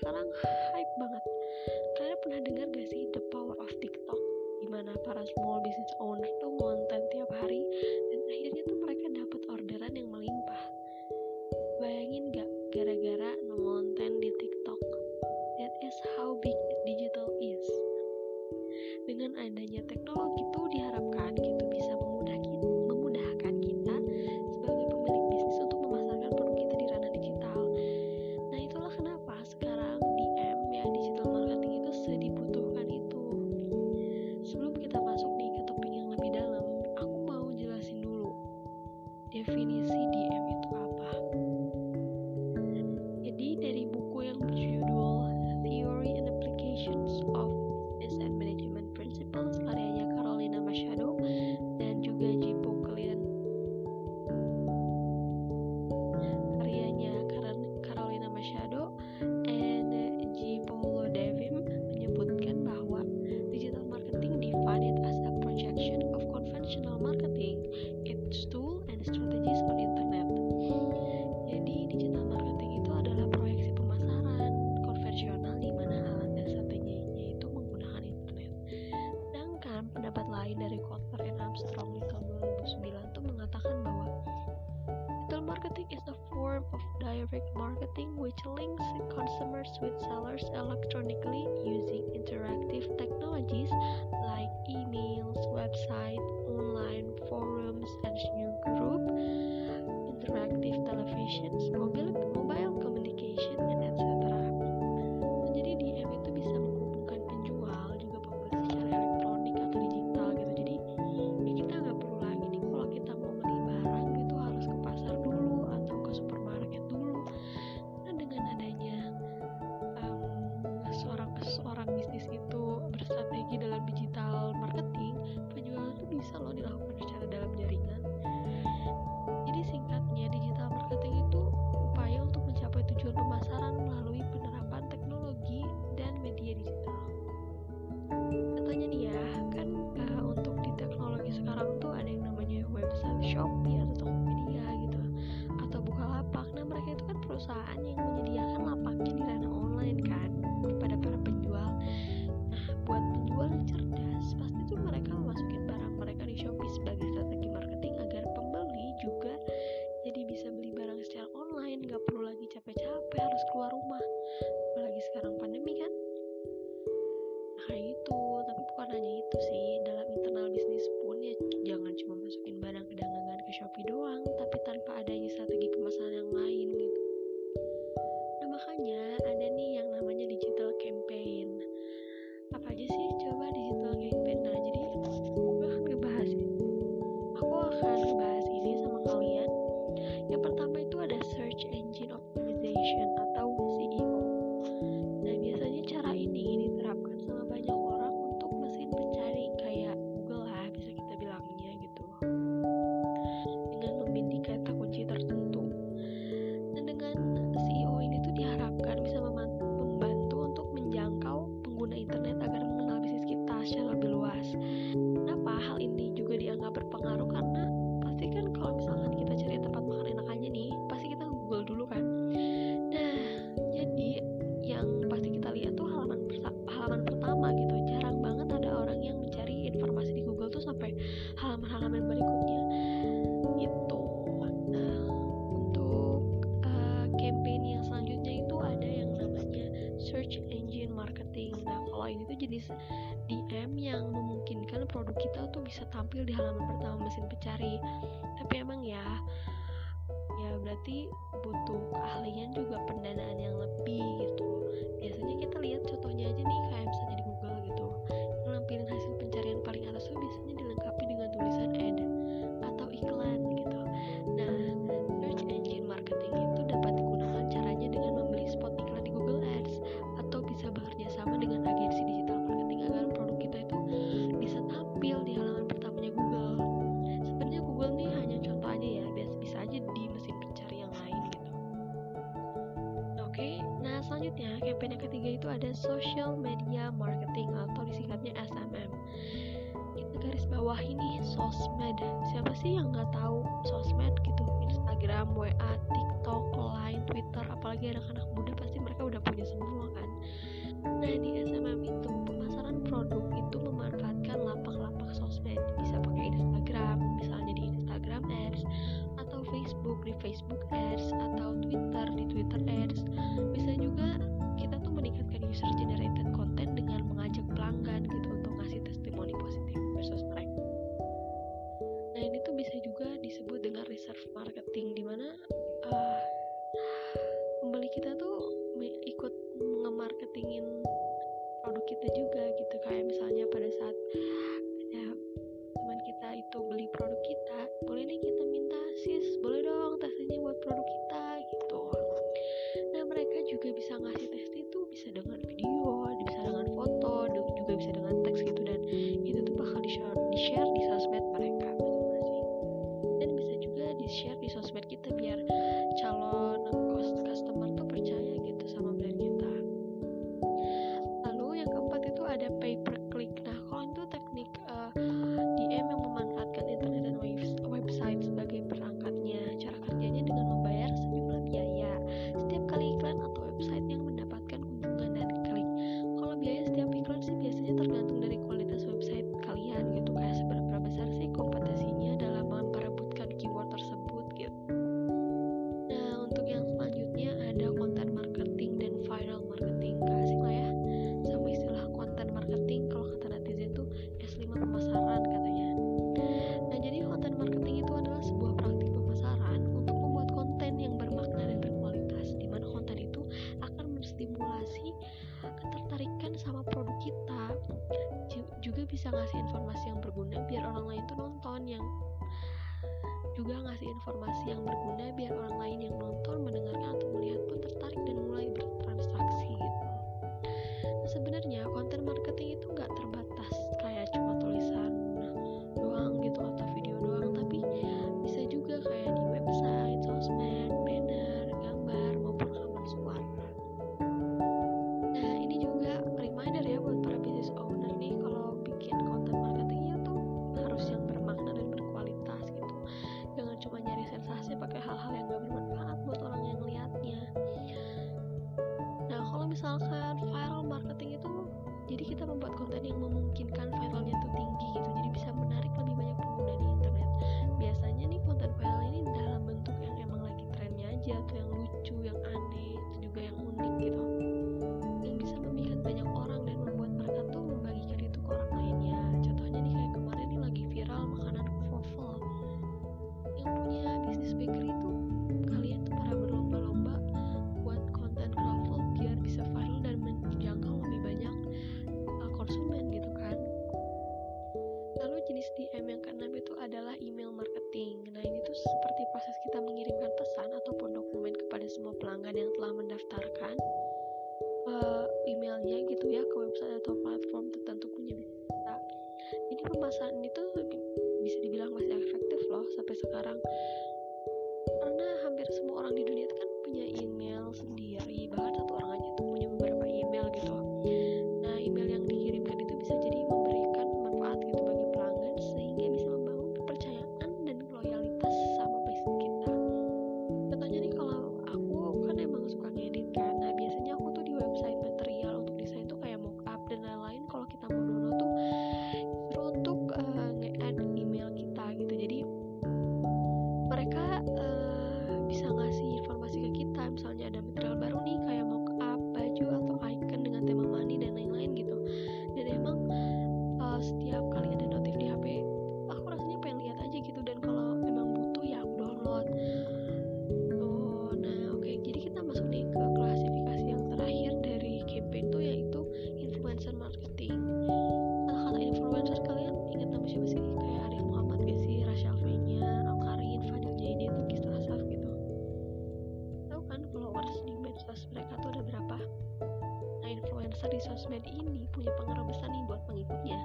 sekarang electronic bisnis itu berstrategi dalam digital marketing, penjualan itu bisa loh dilakukan secara dalam jaringan. Jadi singkatnya, digital marketing itu upaya untuk mencapai tujuan pemasaran melalui penerapan teknologi dan media digital. Contohnya nih ya, kan uh, untuk di teknologi sekarang tuh ada yang namanya website Shopee atau Tokopedia gitu, atau Bukalapak. Nah mereka itu kan perusahaan yang halaman berikutnya. Itu nah, untuk uh, campaign yang selanjutnya itu ada yang namanya search engine marketing. Nah kalau ini tuh jenis DM yang memungkinkan produk kita tuh bisa tampil di halaman pertama mesin pencari. Tapi emang ya ya berarti butuh keahlian juga pendanaan yang lebih gitu. Biasanya kita lihat contohnya aja nih kayak misalnya wah ini sosmed. Siapa sih yang nggak tahu sosmed gitu? Instagram WA TikTok Line Twitter apalagi anak-anak muda pasti mereka udah punya semua kan? Nah di SMM itu pemasaran produk itu memanfaatkan lapak-lapak sosmed. Bisa pakai Instagram misalnya di Instagram Ads atau Facebook. Di Facebook Ads juga bisa ngasih test itu bisa dengan video bisa dengan foto juga bisa dengan teks gitu. Dan itu tuh bakal di share di share di sosmed bisa ngasih informasi yang berguna biar orang lain tuh nonton yang juga ngasih informasi yang berguna biar orang lain yang nonton. is the influencer di sosmed ini punya pengaruh besar nih buat pengikutnya.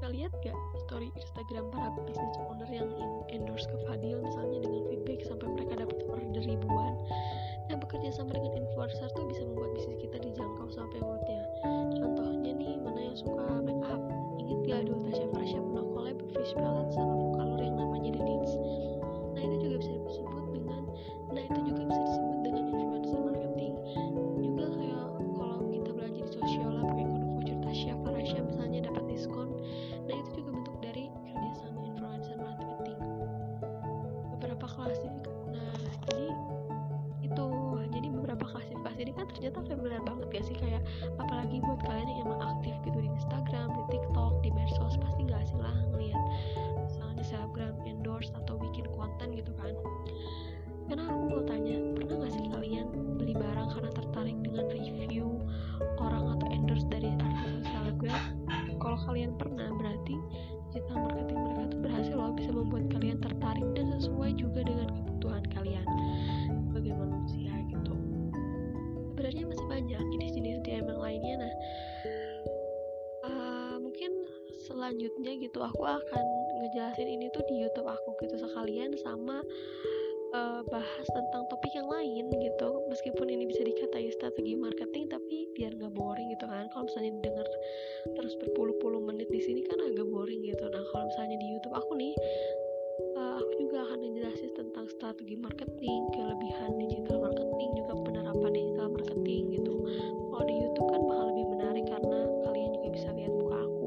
Kita lihat gak story Instagram para business owner yang endorse ke Fadil misalnya dengan feedback sampai mereka dapat order ribuan. Nah, bekerja sama dengan influencer tuh bisa membuat bisnis kita dijangkau sampai mulutnya. Contohnya nih, mana yang suka make up? Ingat gak dulu Tasha Prasha pernah collab Fish palette sama Vocalor yang namanya The Dance? Nah, itu juga bisa disebut akan ngejelasin ini tuh di YouTube aku gitu sekalian sama uh, bahas tentang topik yang lain gitu. Meskipun ini bisa dikatai strategi marketing tapi biar nggak boring gitu kan. Kalau misalnya didengar terus berpuluh-puluh menit di sini kan agak boring gitu. Nah kalau misalnya di YouTube aku nih uh, aku juga akan ngejelasin tentang strategi marketing kelebihan digital marketing juga penerapan digital marketing gitu. Kalau di YouTube kan bakal lebih menarik karena kalian juga bisa lihat muka aku